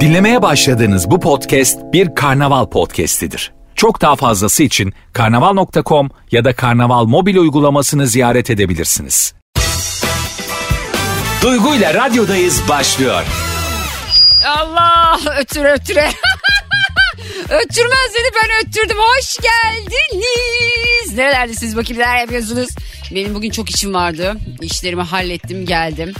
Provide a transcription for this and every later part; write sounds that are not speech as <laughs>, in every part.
Dinlemeye başladığınız bu podcast bir karnaval podcastidir. Çok daha fazlası için karnaval.com ya da karnaval mobil uygulamasını ziyaret edebilirsiniz. Duygu ile radyodayız başlıyor. Allah ötüre <laughs> ötüre. Öttürmez dedi ben öttürdüm. Hoş geldiniz. Nerelerdesiniz bakayım neler yapıyorsunuz? Benim bugün çok işim vardı. İşlerimi hallettim geldim.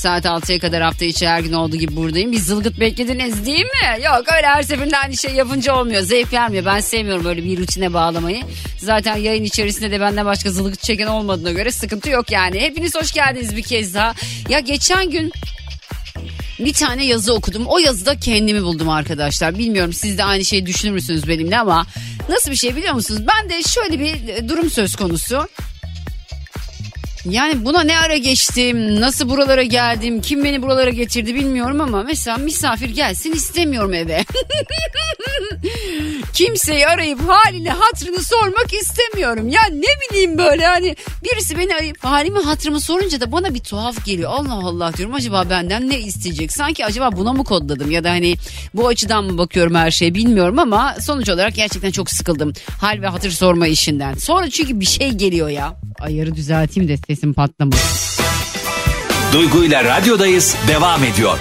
Saat 6'ya kadar hafta içi her gün olduğu gibi buradayım. Bir zılgıt beklediniz değil mi? Yok öyle her seferinde aynı şey yapınca olmuyor. Zevk vermiyor. Ben sevmiyorum öyle bir rutine bağlamayı. Zaten yayın içerisinde de benden başka zılgıt çeken olmadığına göre sıkıntı yok yani. Hepiniz hoş geldiniz bir kez daha. Ya geçen gün bir tane yazı okudum. O yazıda kendimi buldum arkadaşlar. Bilmiyorum siz de aynı şeyi düşünür müsünüz benimle ama nasıl bir şey biliyor musunuz? Ben de şöyle bir durum söz konusu. Yani buna ne ara geçtim, nasıl buralara geldim, kim beni buralara getirdi bilmiyorum ama mesela misafir gelsin istemiyorum eve. <laughs> Kimseyi arayıp halini hatırını sormak istemiyorum. Ya ne bileyim böyle hani birisi beni arayıp halimi hatırımı sorunca da bana bir tuhaf geliyor. Allah Allah diyorum acaba benden ne isteyecek? Sanki acaba buna mı kodladım ya da hani bu açıdan mı bakıyorum her şeye bilmiyorum ama sonuç olarak gerçekten çok sıkıldım. Hal ve hatır sorma işinden. Sonra çünkü bir şey geliyor ya. Ayarı düzelteyim de sesim patlamasın. Duygu ile radyodayız devam ediyor.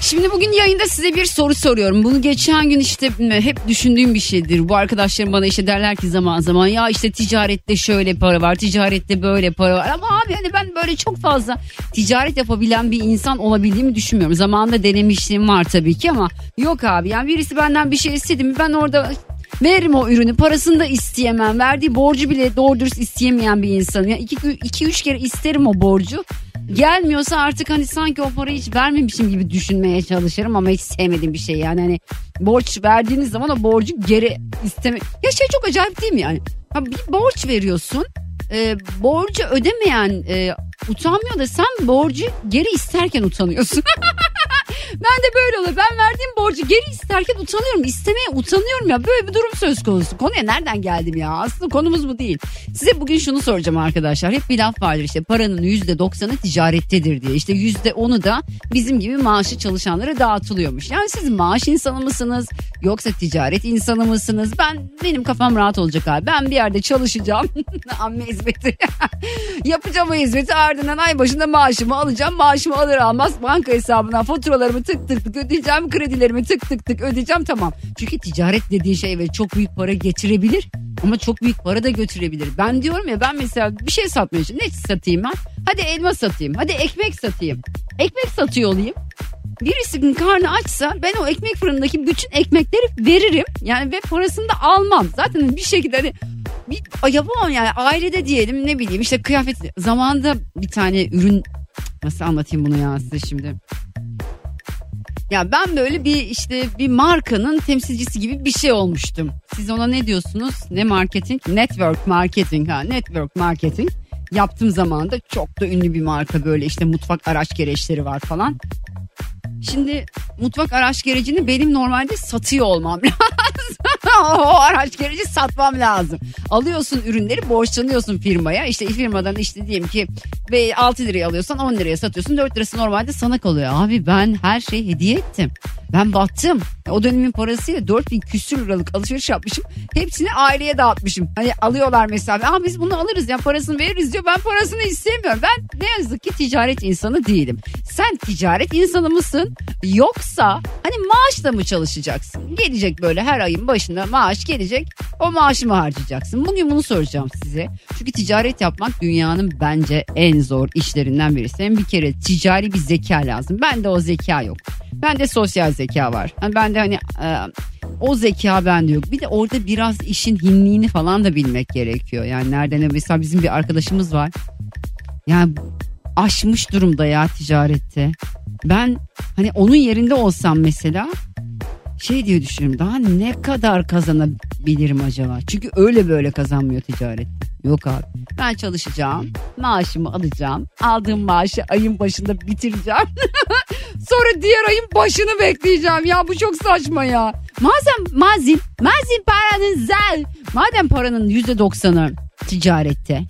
Şimdi bugün yayında size bir soru soruyorum. Bunu geçen gün işte hep düşündüğüm bir şeydir. Bu arkadaşlarım bana işte derler ki zaman zaman ya işte ticarette şöyle para var, ticarette böyle para var. Ama abi hani ben böyle çok fazla ticaret yapabilen bir insan olabildiğimi düşünmüyorum. Zamanında denemişliğim var tabii ki ama yok abi. Yani birisi benden bir şey istedi mi ben orada Veririm o ürünü parasını da isteyemem. Verdiği borcu bile doğru dürüst isteyemeyen bir insanım. Yani iki, iki üç kere isterim o borcu. Gelmiyorsa artık hani sanki o parayı hiç vermemişim gibi düşünmeye çalışırım ama hiç sevmediğim bir şey yani hani borç verdiğiniz zaman o borcu geri isteme. Ya şey çok acayip değil mi yani? Bir borç veriyorsun e, borcu ödemeyen e, utanmıyor da sen borcu geri isterken utanıyorsun. <laughs> Ben de böyle oluyor. Ben verdiğim borcu geri isterken utanıyorum. İstemeye utanıyorum ya. Böyle bir durum söz konusu. Konuya nereden geldim ya? Aslında konumuz bu değil. Size bugün şunu soracağım arkadaşlar. Hep bir laf vardır işte paranın yüzde doksanı ticarettedir diye. İşte yüzde onu da bizim gibi maaşı çalışanlara dağıtılıyormuş. Yani siz maaş insanı mısınız? Yoksa ticaret insanı mısınız? Ben benim kafam rahat olacak abi. Ben bir yerde çalışacağım. <laughs> Amme hizmeti. <laughs> Yapacağım o hizmeti ardından ay başında maaşımı alacağım. Maaşımı alır almaz banka hesabına faturalarımı tık tık tık ödeyeceğim. Kredilerimi tık tık tık ödeyeceğim tamam. Çünkü ticaret dediği şey ve çok büyük para getirebilir ama çok büyük para da götürebilir. Ben diyorum ya ben mesela bir şey satmaya Ne satayım ben? Hadi elma satayım. Hadi ekmek satayım. Ekmek satıyor olayım birisinin karnı açsa ben o ekmek fırındaki bütün ekmekleri veririm. Yani ve parasını da almam. Zaten bir şekilde hani bir yapamam yani ailede diyelim ne bileyim işte kıyafet zamanında bir tane ürün nasıl anlatayım bunu ya size şimdi. Ya ben böyle bir işte bir markanın temsilcisi gibi bir şey olmuştum. Siz ona ne diyorsunuz? Ne marketing? Network marketing ha. Network marketing. Yaptığım zaman da çok da ünlü bir marka böyle işte mutfak araç gereçleri var falan. Şimdi mutfak araç gerecini benim normalde satıyor olmam <laughs> lazım. o araç gereci satmam lazım. Alıyorsun ürünleri borçlanıyorsun firmaya. İşte firmadan işte diyelim ki ve 6 liraya alıyorsan 10 liraya satıyorsun. 4 lirası normalde sana kalıyor. Abi ben her şeyi hediye ettim. Ben battım. O dönemin parasıyla 4000 küsür liralık alışveriş yapmışım. Hepsini aileye dağıtmışım. Hani alıyorlar mesela. Aa biz bunu alırız ya parasını veririz diyor. Ben parasını istemiyorum. Ben ne yazık ki ticaret insanı değilim. Sen ticaret insanı mısın? Yoksa hani maaşla mı çalışacaksın? Gelecek böyle her ayın başında maaş gelecek. O maaşımı harcayacaksın. Bugün bunu soracağım size. Çünkü ticaret yapmak dünyanın bence en zor işlerinden birisi. Hem bir kere ticari bir zeka lazım. Bende o zeka yok. Bende sosyal zeka var. Yani bende hani e, o zeka bende yok. Bir de orada biraz işin hinliğini falan da bilmek gerekiyor. Yani nereden mesela bizim bir arkadaşımız var. Yani aşmış durumda ya ticarette. Ben hani onun yerinde olsam mesela şey diye düşünüyorum daha ne kadar kazanabilirim acaba? Çünkü öyle böyle kazanmıyor ticaret. Yok abi ben çalışacağım maaşımı alacağım aldığım maaşı ayın başında bitireceğim. <laughs> Sonra diğer ayın başını bekleyeceğim ya bu çok saçma ya. Madem mazim mazim paranın zel madem paranın yüzde doksanı ticarette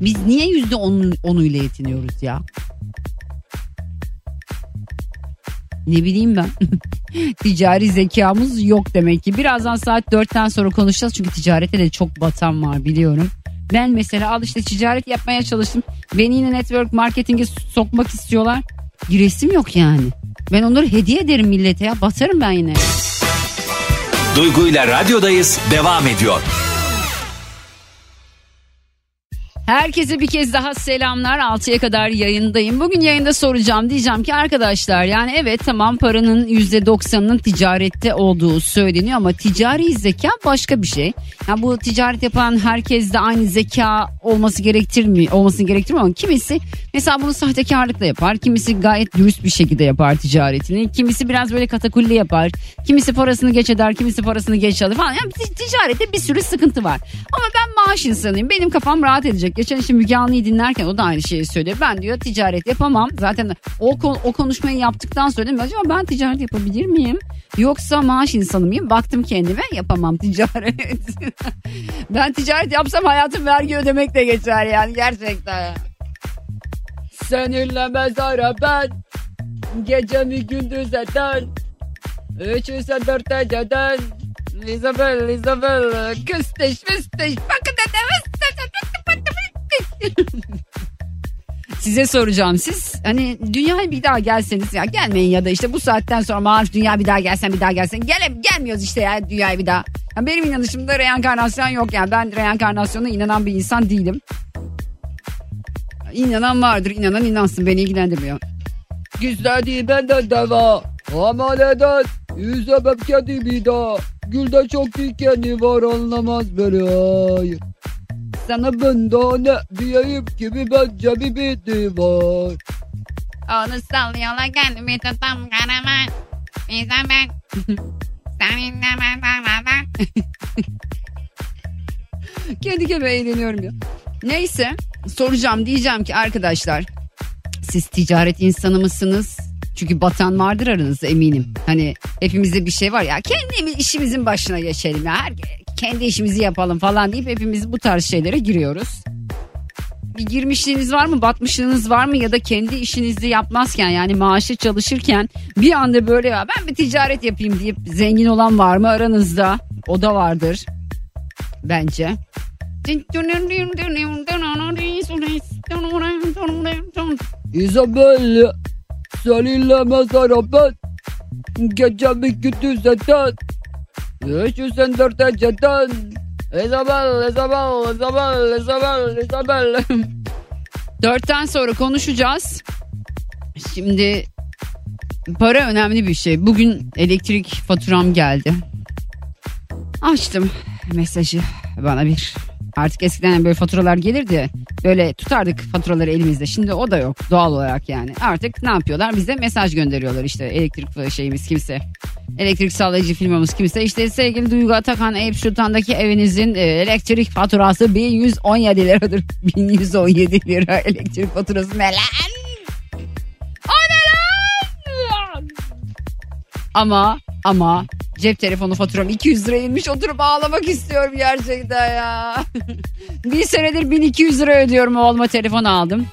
biz niye yüzde onuyla yetiniyoruz ya? Ne bileyim ben. <laughs> Ticari zekamız yok demek ki. Birazdan saat 4'ten sonra konuşacağız. Çünkü ticarette de çok batan var biliyorum. Ben mesela al işte ticaret yapmaya çalıştım. Beni yine network marketing'e sokmak istiyorlar. Bir resim yok yani. Ben onları hediye ederim millete ya. Batarım ben yine. Duygu ile radyodayız devam ediyor. Herkese bir kez daha selamlar. 6'ya kadar yayındayım. Bugün yayında soracağım. Diyeceğim ki arkadaşlar yani evet tamam paranın %90'ının ticarette olduğu söyleniyor ama ticari zeka başka bir şey. Yani bu ticaret yapan herkes de aynı zeka olması gerektir mi? Olmasını gerektirmiyor ama kimisi mesela bunu sahtekarlıkla yapar. Kimisi gayet dürüst bir şekilde yapar ticaretini. Kimisi biraz böyle katakulli yapar. Kimisi parasını geç eder, kimisi parasını geç alır falan. Yani ticarette bir sürü sıkıntı var. Ama ben maaş insanıyım. Benim kafam rahat edecek. Geçen işte Müge Anlı'yı dinlerken o da aynı şeyi söylüyor. Ben diyor ticaret yapamam. Zaten o, o konuşmayı yaptıktan sonra dedim acaba ben ticaret yapabilir miyim? Yoksa maaş insanı mıyım? Baktım kendime yapamam ticaret. <laughs> ben ticaret yapsam hayatım vergi ödemekle geçer yani gerçekten. Seninle mezara ben gecemi gündüze dön. Üç yüze dört eceden Isabel, Isabel, küsteş, müsteş, bakın Size soracağım siz hani dünyaya bir daha gelseniz ya gelmeyin ya da işte bu saatten sonra maaş dünya bir daha gelsen bir daha gelsen gel gelmiyoruz işte ya dünyaya bir daha. Yani benim inanışımda reenkarnasyon yok yani ben reenkarnasyona inanan bir insan değilim. İnanan vardır inanan inansın beni ilgilendirmiyor. Gizlediği benden deva aman eden yüzemem kendimi daha. Gülde çok dikeni var anlamaz beni hayır. Sana bunda ne diyeyim gibi bence bir bildiği var. Onu sallıyorlar kendimi tutam karamaz. Bize ben <laughs> seninle ben beraber. <laughs> Kendi kendime eğleniyorum ya. Neyse soracağım diyeceğim ki arkadaşlar siz ticaret insanı mısınız? Çünkü batan vardır aranızda eminim. Hani hepimizde bir şey var ya kendi işimizin başına geçelim ya. Her, kendi işimizi yapalım falan deyip hepimiz bu tarz şeylere giriyoruz. Bir girmişliğiniz var mı batmışlığınız var mı ya da kendi işinizi yapmazken yani maaşı çalışırken bir anda böyle ya ben bir ticaret yapayım deyip zengin olan var mı aranızda? O da vardır bence. Isabel seninle mezara ben gecemi gündüze dön. 304 eceden Isabel, Isabel, Isabel, Isabel, Isabel. <laughs> Dörtten sonra konuşacağız. Şimdi para önemli bir şey. Bugün elektrik faturam geldi. Açtım mesajı bana bir Artık eskiden böyle faturalar gelirdi. Böyle tutardık faturaları elimizde. Şimdi o da yok doğal olarak yani. Artık ne yapıyorlar? Bize mesaj gönderiyorlar işte elektrik şeyimiz kimse. Elektrik sağlayıcı firmamız kimse. İşte sevgili Duygu Atakan Eyüp Sultan'daki evinizin e, elektrik faturası 1117 liradır. <laughs> 1117 lira elektrik faturası ne lan? O ne lan? Ama ama Cep telefonu faturam 200 lira inmiş oturup ağlamak istiyorum gerçekten ya. <laughs> bir senedir 1200 lira ödüyorum oğluma telefon aldım.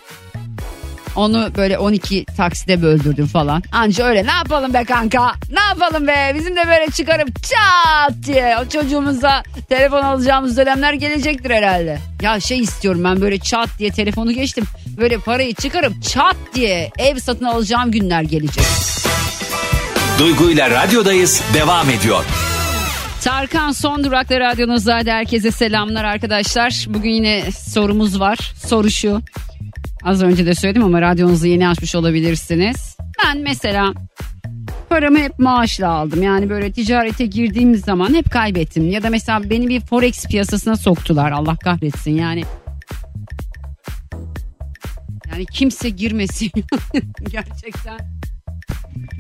Onu böyle 12 takside böldürdüm falan. Anca öyle ne yapalım be kanka? Ne yapalım be? Bizim de böyle çıkarıp çat diye o çocuğumuza telefon alacağımız dönemler gelecektir herhalde. Ya şey istiyorum ben böyle çat diye telefonu geçtim. Böyle parayı çıkarıp çat diye ev satın alacağım günler gelecek. Duygu ile radyodayız devam ediyor. Tarkan son durakta radyonuzda herkese selamlar arkadaşlar. Bugün yine sorumuz var. Soru şu. Az önce de söyledim ama radyonuzu yeni açmış olabilirsiniz. Ben mesela paramı hep maaşla aldım. Yani böyle ticarete girdiğim zaman hep kaybettim. Ya da mesela beni bir forex piyasasına soktular. Allah kahretsin yani. Yani kimse girmesin. <laughs> Gerçekten.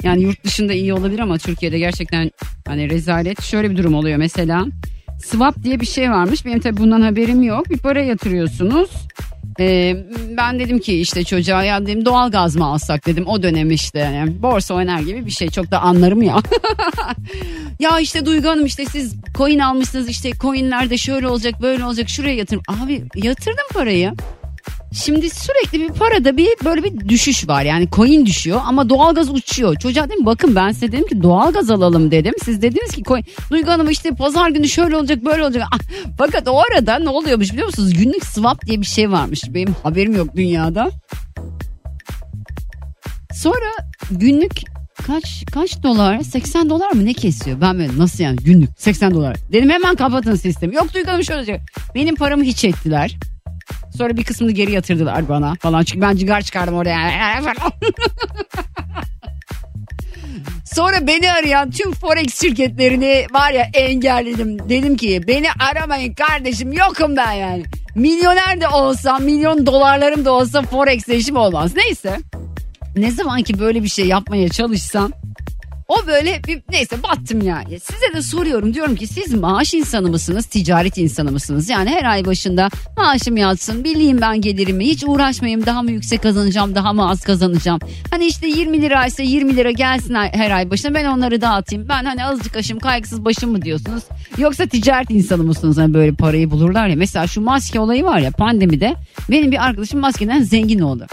Yani yurt dışında iyi olabilir ama Türkiye'de gerçekten hani rezalet. Şöyle bir durum oluyor mesela. Swap diye bir şey varmış. Benim tabii bundan haberim yok. Bir para yatırıyorsunuz. Ee, ben dedim ki işte çocuğa ya dedim doğal gaz mı alsak dedim o dönem işte yani borsa oynar gibi bir şey çok da anlarım ya. <laughs> ya işte Duygu Hanım işte siz coin almışsınız işte coinlerde şöyle olacak böyle olacak şuraya yatırım. Abi yatırdım parayı. Şimdi sürekli bir parada bir böyle bir düşüş var. Yani coin düşüyor ama doğalgaz uçuyor. Çocuğa dedim bakın ben size dedim ki doğalgaz alalım dedim. Siz dediniz ki coin. Duygu Hanım işte pazar günü şöyle olacak böyle olacak. Ah, Fakat o arada ne oluyormuş biliyor musunuz? Günlük swap diye bir şey varmış. Benim haberim yok dünyada. Sonra günlük kaç kaç dolar 80 dolar mı ne kesiyor? Ben böyle nasıl yani günlük 80 dolar. Dedim hemen kapatın sistemi. Yok Duygu Hanım şöyle olacak. Benim paramı hiç ettiler. Sonra bir kısmını geri yatırdılar bana falan. Çünkü ben cigar çıkardım oraya. Sonra beni arayan tüm forex şirketlerini var ya engelledim. Dedim ki beni aramayın kardeşim yokum ben yani. Milyoner de olsam milyon dolarlarım da olsa forex işim olmaz. Neyse. Ne zaman ki böyle bir şey yapmaya çalışsam o böyle bir neyse battım yani. Size de soruyorum diyorum ki siz maaş insanı mısınız, ticaret insanı mısınız? Yani her ay başında maaşım yatsın, bileyim ben gelirimi, hiç uğraşmayayım daha mı yüksek kazanacağım, daha mı az kazanacağım. Hani işte 20 lira ise 20 lira gelsin her ay başına ben onları dağıtayım. Ben hani azıcık aşım kaygısız başım mı diyorsunuz? Yoksa ticaret insanı mısınız? Hani böyle parayı bulurlar ya. Mesela şu maske olayı var ya pandemide benim bir arkadaşım maskeden zengin oldu.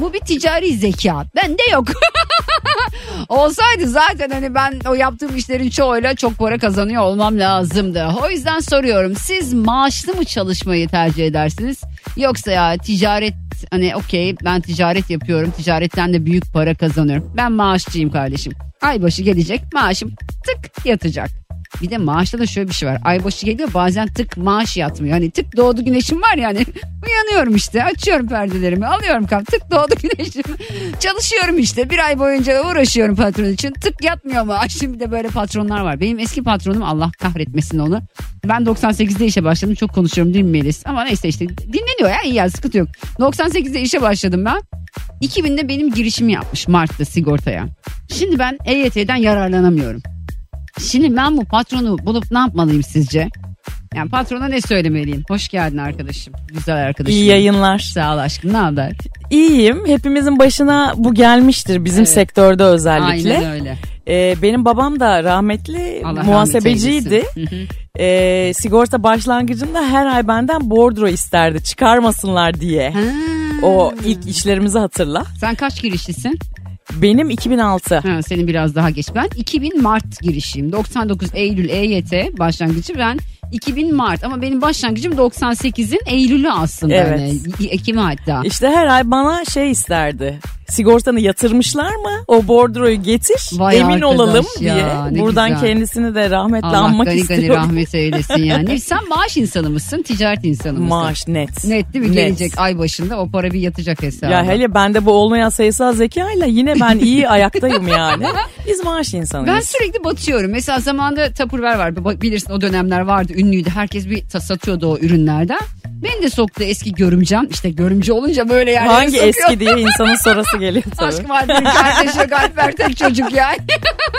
Bu bir ticari zeka. Bende yok. <laughs> <laughs> Olsaydı zaten hani ben o yaptığım işlerin çoğuyla çok para kazanıyor olmam lazımdı. O yüzden soruyorum siz maaşlı mı çalışmayı tercih edersiniz? Yoksa ya ticaret hani okey ben ticaret yapıyorum ticaretten de büyük para kazanıyorum. Ben maaşçıyım kardeşim. Aybaşı gelecek maaşım tık yatacak. Bir de maaşta da şöyle bir şey var. Aybaşı geliyor bazen tık maaş yatmıyor. Hani tık doğdu güneşim var yani. <laughs> Uyanıyorum işte açıyorum perdelerimi alıyorum kam tık doğdu güneşim. <laughs> Çalışıyorum işte bir ay boyunca uğraşıyorum patron için. Tık yatmıyor maaş. <laughs> Şimdi de böyle patronlar var. Benim eski patronum Allah kahretmesin onu. Ben 98'de işe başladım. Çok konuşuyorum değil mi Melis? Ama neyse işte dinleniyor ya iyi ya sıkıntı yok. 98'de işe başladım ben. 2000'de benim girişimi yapmış Mart'ta sigortaya. Şimdi ben EYT'den yararlanamıyorum. Şimdi ben bu patronu bulup ne yapmalıyım sizce? Yani patrona ne söylemeliyim? Hoş geldin arkadaşım. Güzel arkadaşım. İyi yayınlar. Sağ ol aşkım. Ne haber? İyiyim. Hepimizin başına bu gelmiştir bizim Evet. sektörde özellikle. Aynen öyle. Ee, benim babam da rahmetli Allah muhasebeciydi. rahmet. Ee, sigorta başlangıcında her ay benden bordro isterdi çıkarmasınlar diye. Ha. O ilk işlerimizi hatırla. Sen kaç girişlisin? Benim 2006. Ha, senin biraz daha geç. Ben 2000 Mart girişiyim. 99 Eylül EYT başlangıcı ben 2000 Mart ama benim başlangıcım 98'in Eylül'ü aslında. Evet. Yani, Ekim'i hatta. İşte her ay bana şey isterdi. Sigortanı yatırmışlar mı? O bordroyu getir. Vay emin olalım ya, diye. Buradan güzel. kendisini de rahmetle Allah anmak gani gani istiyorum. rahmet eylesin yani. <laughs> Sen maaş insanı mısın? Ticaret insanı mısın? Maaş net. Net değil mi? Gelecek ay başında o para bir yatacak hesaba. Ya hele bende bu olmayan sayısal zekayla yine ben iyi <laughs> ayaktayım yani. Biz maaş insanıyız. Ben sürekli batıyorum. Mesela zamanında vardı. Bak- Bilirsin o dönemler vardı. Ünlüydü. Herkes bir satıyordu o ürünlerden. Beni de soktu eski görümcem. İşte görümce olunca böyle yerlere Hangi sokuyor. eski diye insanın sorası geliyor tabii. Aşkım Alper'in kardeşi yok. Alper tek çocuk yani.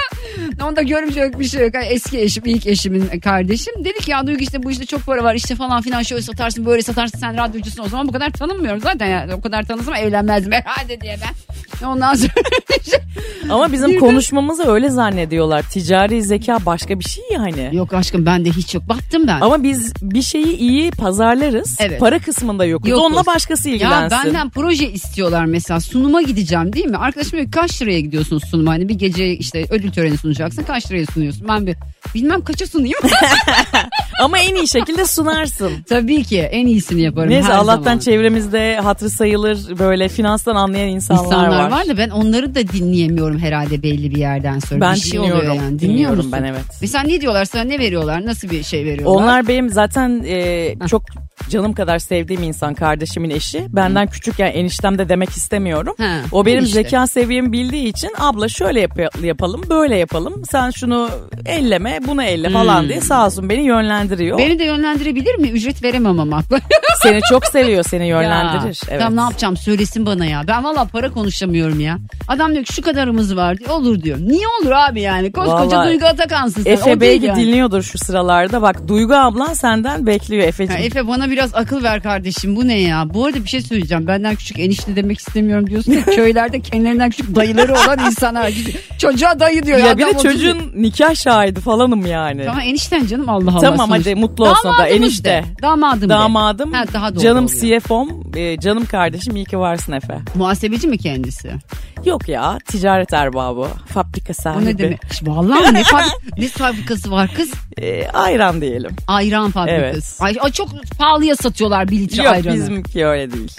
<laughs> Onda görümce yok bir şey yok. Eski eşim, ilk eşimin kardeşim. Dedi ki ya Duygu işte bu işte çok para var. işte falan filan şöyle satarsın böyle satarsın. Sen radyocusun o zaman bu kadar tanınmıyorum zaten. Yani. O kadar tanısam evlenmezdim herhalde diye ben. Ondan sonra <laughs> Ama bizim Bir de- konuşmamızı öyle zannediyorlar. Ticari zeka başka bir şey yani. Yok aşkım bende hiç yok. Baktım ben. Ama biz bir şeyi iyi pazarlarız. Evet. Para kısmında yokuz. Yokuz. Onunla başkası Ya ilgilensin. benden proje istiyorlar mesela sunuma gideceğim değil mi? Arkadaşım diyor kaç liraya gidiyorsun sunuma? Hani bir gece işte ödül töreni sunacaksın kaç liraya sunuyorsun? Ben bir bilmem kaça sunayım. <laughs> Ama en iyi şekilde sunarsın. Tabii ki en iyisini yaparım Neyse Allah'tan zaman. çevremizde hatırı sayılır böyle finanstan anlayan insanlar, İnsanlar var. Var. da ben onları da dinleyemiyorum herhalde belli bir yerden sonra. Ben bir şey dinliyorum. oluyor yani. Dinliyor Dinliyorum musun? ben, evet. Mesela ne diyorlar sana ne veriyorlar? Nasıl bir şey veriyorlar? Onlar benim zaten e, çok canım kadar sevdiğim insan kardeşimin eşi. Benden küçük yani eniştem de demek istemiyorum. Ha, o benim işte. zeka seviyemi bildiği için abla şöyle yap- yapalım böyle yapalım. Sen şunu elleme bunu elle falan Hmm. diye sağ olsun beni yönlendiriyor. Beni de yönlendirebilir mi? Ücret veremem ama. <laughs> Seni çok seviyor seni yönlendirir. Ya, evet. Tamam ne yapacağım söylesin bana ya. Ben valla para konuşamıyorum ya. Adam diyor ki şu kadarımız var diyor. Olur diyor. Niye olur abi yani? Koskoca Vallahi- Duygu Atakansın sen. Efe değil yani. dinliyordur şu sıralarda. Bak Duygu ablan senden bekliyor Ha, Efe'cim. Efe bana biraz akıl ver kardeşim bu ne ya? Bu arada bir şey söyleyeceğim. Benden küçük enişte demek istemiyorum diyorsun. <laughs> Köylerde kendilerinden küçük dayıları olan insanlar. Çocuğa dayı diyor. Ya bir de çocuğun nikah şahidi falanım yani. Tamam enişten canım Allah Allah. Tamam, hadi mutlu olsun da, enişte. de. Damadım de. Damadım, Ha, daha doğru canım oluyor. CFO'm, e, canım kardeşim iyi ki varsın Efe. Muhasebeci mi kendisi? Yok ya ticaret erbabı, fabrika O sahibi. ne demek? Vallahi ne, fabri- ne fabrikası var kız? E, ayran diyelim. Ayran fabrikası. Ay, ay çok pahalıya satıyorlar bir litre Yok ayranı. bizimki öyle değil.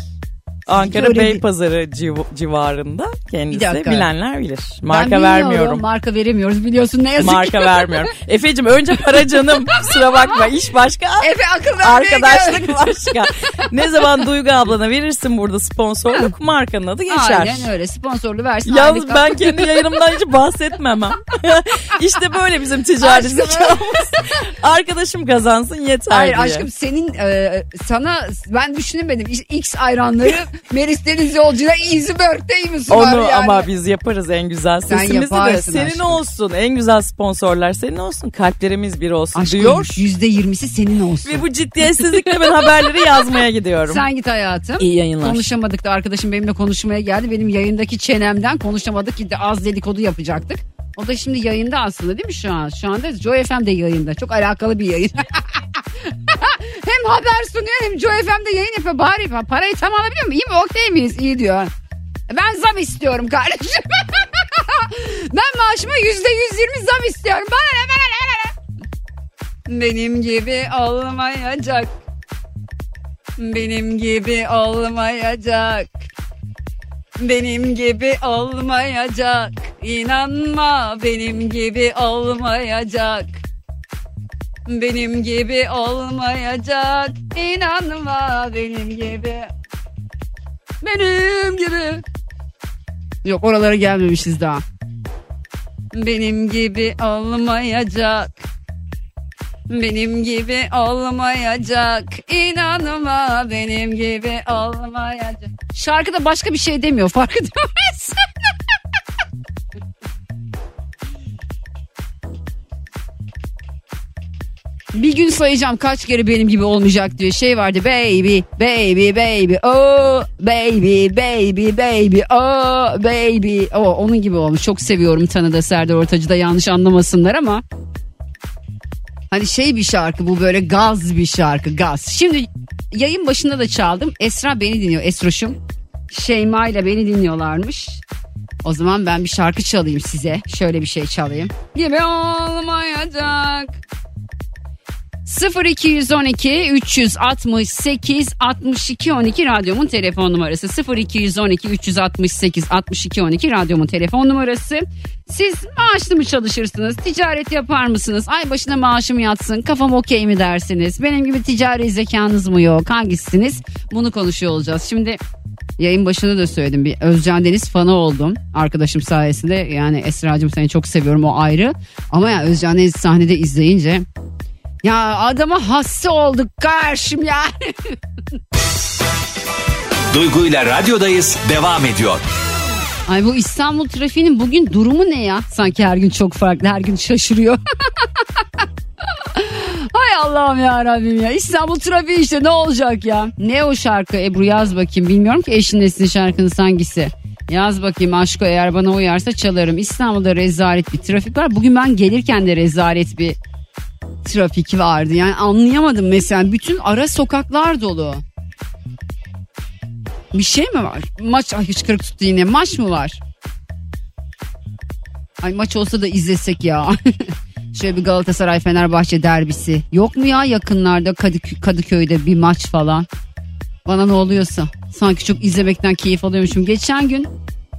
Ankara. Beypazarı civ- civarında kendisi bilenler bilir. Ben Marka bilmiyorum, vermiyorum. Marka veremiyoruz biliyorsun ne yazık. Marka vermiyorum. Efe'cim önce para canım. <laughs> Kusura bakma iş başka. Efe akıl vermeye gel. Arkadaşlık başka. ne zaman Duygu ablana verirsin burada sponsorluk markanın adı geçer. Aynen öyle sponsorlu versin. Yalnız ben kendi yayınımdan hiç bahsetmemem. <laughs> işte böyle bizim ticari zekamız. Arkadaşım kazansın yeter Hayır diye. aşkım senin e, sana ben düşünemedim. X ayranları <laughs> Melis Deniz Yolcu'da Easyburg'de iyi misin var Onu yani? ama biz yaparız en güzel Sen sesimizi de. Senin aşkım. olsun. En güzel sponsorlar senin olsun. Kalplerimiz bir olsun Aşkım diyor. yüzde yirmisi senin olsun. Ve bu ciddiyetsizlikle ben haberleri yazmaya gidiyorum. Sen git hayatım. İyi yayınlar. Konuşamadık da arkadaşım benimle konuşmaya geldi. Benim yayındaki çenemden konuşamadık ki de az dedikodu yapacaktık. O da şimdi yayında aslında değil mi şu an? Şu anda Joy FM'de yayında. Çok alakalı bir yayın. <laughs> haber sunuyor hem Joy FM'de yayın yapıyor. Bari parayı tam alabiliyor mu? İyi mi? Okey miyiz? İyi diyor. Ben zam istiyorum kardeşim. <laughs> ben maaşıma yüzde yüz yirmi zam istiyorum. Bana ne bana ne bana ne? Benim gibi olmayacak. Benim gibi olmayacak. Benim gibi olmayacak. İnanma benim gibi olmayacak. Benim gibi olmayacak. İnanma benim gibi. Benim gibi. Yok oralara gelmemişiz daha. Benim gibi olmayacak. Benim gibi olmayacak. İnanma benim gibi olmayacak. Şarkıda başka bir şey demiyor farkında mısın? Bir gün sayacağım kaç kere benim gibi olmayacak diyor. Şey vardı baby baby baby oh baby baby baby oh baby. O onun gibi olmuş. Çok seviyorum tanıda Serdar Ortacı da yanlış anlamasınlar ama. Hani şey bir şarkı bu böyle gaz bir şarkı gaz. Şimdi yayın başında da çaldım. Esra beni dinliyor Esroş'um. Şeyma ile beni dinliyorlarmış. O zaman ben bir şarkı çalayım size. Şöyle bir şey çalayım. Gibi olmayacak. 0212 368 62 12 radyomun telefon numarası. 0212 368 62 12 radyomun telefon numarası. Siz maaşlı mı çalışırsınız? Ticaret yapar mısınız? Ay başına maaşım yatsın kafam okey mi dersiniz? Benim gibi ticari zekanız mı yok? Hangisiniz bunu konuşuyor olacağız. Şimdi Yayın başında da söyledim. Bir Özcan Deniz fanı oldum arkadaşım sayesinde. Yani Esra'cığım seni çok seviyorum o ayrı. Ama ya Özcan Deniz sahnede izleyince ya adama hasta olduk karşım yani. Duygu ile radyodayız devam ediyor. Ay bu İstanbul trafiğinin bugün durumu ne ya? Sanki her gün çok farklı her gün şaşırıyor. <laughs> Hay Allah'ım ya Rabbim ya. İstanbul trafiği işte ne olacak ya? Ne o şarkı Ebru yaz bakayım. Bilmiyorum ki eşin nesin şarkınız hangisi. Yaz bakayım aşkı eğer bana uyarsa çalarım. İstanbul'da rezalet bir trafik var. Bugün ben gelirken de rezalet bir trafik vardı. Yani anlayamadım mesela. Bütün ara sokaklar dolu. Bir şey mi var? Maç ay hıçkırık tuttu yine. Maç mı var? Ay maç olsa da izlesek ya. <laughs> Şöyle bir Galatasaray Fenerbahçe derbisi. Yok mu ya yakınlarda Kadık- Kadıköy'de bir maç falan? Bana ne oluyorsa. Sanki çok izlemekten keyif alıyormuşum. Geçen gün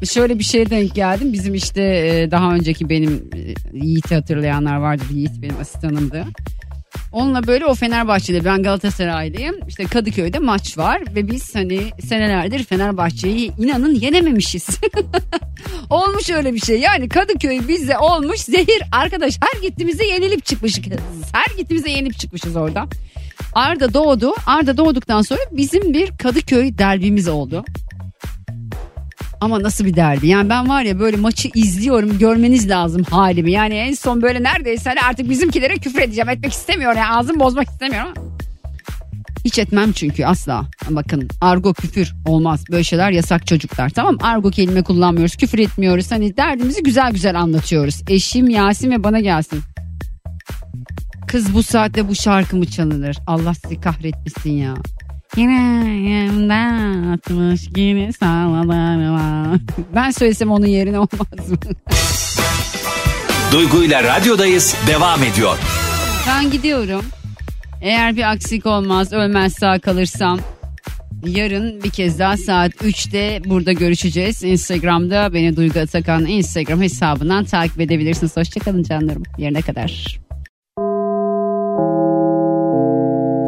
şöyle bir şeye denk geldim. Bizim işte e, daha önceki benim e, Yiğit'i hatırlayanlar vardır. Yiğit benim asistanımdı. Onunla böyle o Fenerbahçe'de ben Galatasaraylıyım. İşte Kadıköy'de maç var ve biz hani senelerdir Fenerbahçe'yi inanın yenememişiz. <laughs> olmuş öyle bir şey. Yani Kadıköy bize olmuş zehir. Arkadaş her gittiğimizde yenilip çıkmışız. Her gittiğimizde yenilip çıkmışız orada. Arda doğdu. Arda doğduktan sonra bizim bir Kadıköy derbimiz oldu. Ama nasıl bir derbi? Yani ben var ya böyle maçı izliyorum görmeniz lazım halimi. Yani en son böyle neredeyse hani artık bizimkilere küfür edeceğim. Etmek istemiyorum yani ağzımı bozmak istemiyorum ama. Hiç etmem çünkü asla. Bakın argo küfür olmaz. Böyle şeyler yasak çocuklar tamam? Argo kelime kullanmıyoruz. Küfür etmiyoruz. Hani derdimizi güzel güzel anlatıyoruz. Eşim Yasin ve bana gelsin. Kız bu saatte bu şarkı mı çalınır? Allah sizi kahretmesin ya. Yüreğimde atmış gibi sağlarıma. <laughs> Ben söylesem onun yerine olmaz mı? <laughs> Duygu ile radyodayız devam ediyor. Ben gidiyorum. Eğer bir aksilik olmaz ölmez sağ kalırsam yarın bir kez daha saat 3'te burada görüşeceğiz. Instagram'da beni Duygu Atakan Instagram hesabından takip edebilirsiniz. Hoşçakalın canlarım. Yarına kadar.